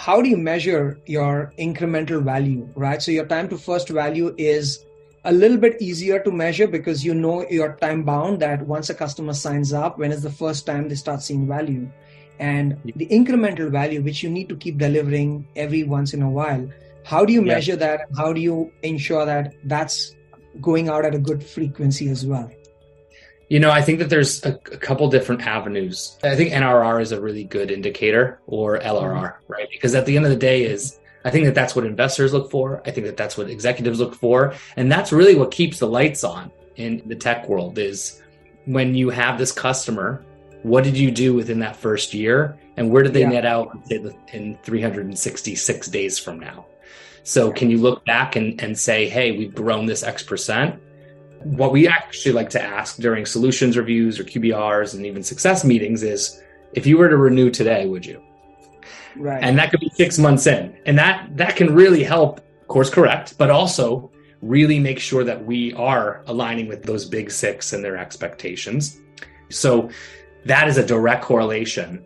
how do you measure your incremental value, right? So your time to first value is a little bit easier to measure because you know you're time bound that once a customer signs up, when is the first time they start seeing value? And the incremental value, which you need to keep delivering every once in a while, how do you yeah. measure that? How do you ensure that that's going out at a good frequency as well? You know, I think that there's a, a, couple different avenues. I think NRR is a really good indicator or LRR, right? Because at the end of the day is I think that that's what investors look for. I think that that's what executives look for, and that's really what keeps the lights on in the tech world is when you have this customer, what did you do within that first year and where did they yeah. net out in 366 days from now? So can you look back and, and say, hey, we've grown this X percent? What we actually like to ask during solutions reviews or QBRs and even success meetings is if you were to renew today, would you? Right. And that could be six months in. And that that can really help course correct, but also really make sure that we are aligning with those big six and their expectations. So that is a direct correlation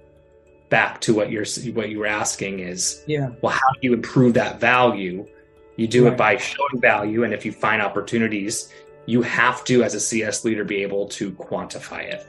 back to what you're what you were asking is yeah well how do you improve that value you do right. it by showing value and if you find opportunities you have to, as a CS leader, be able to quantify it.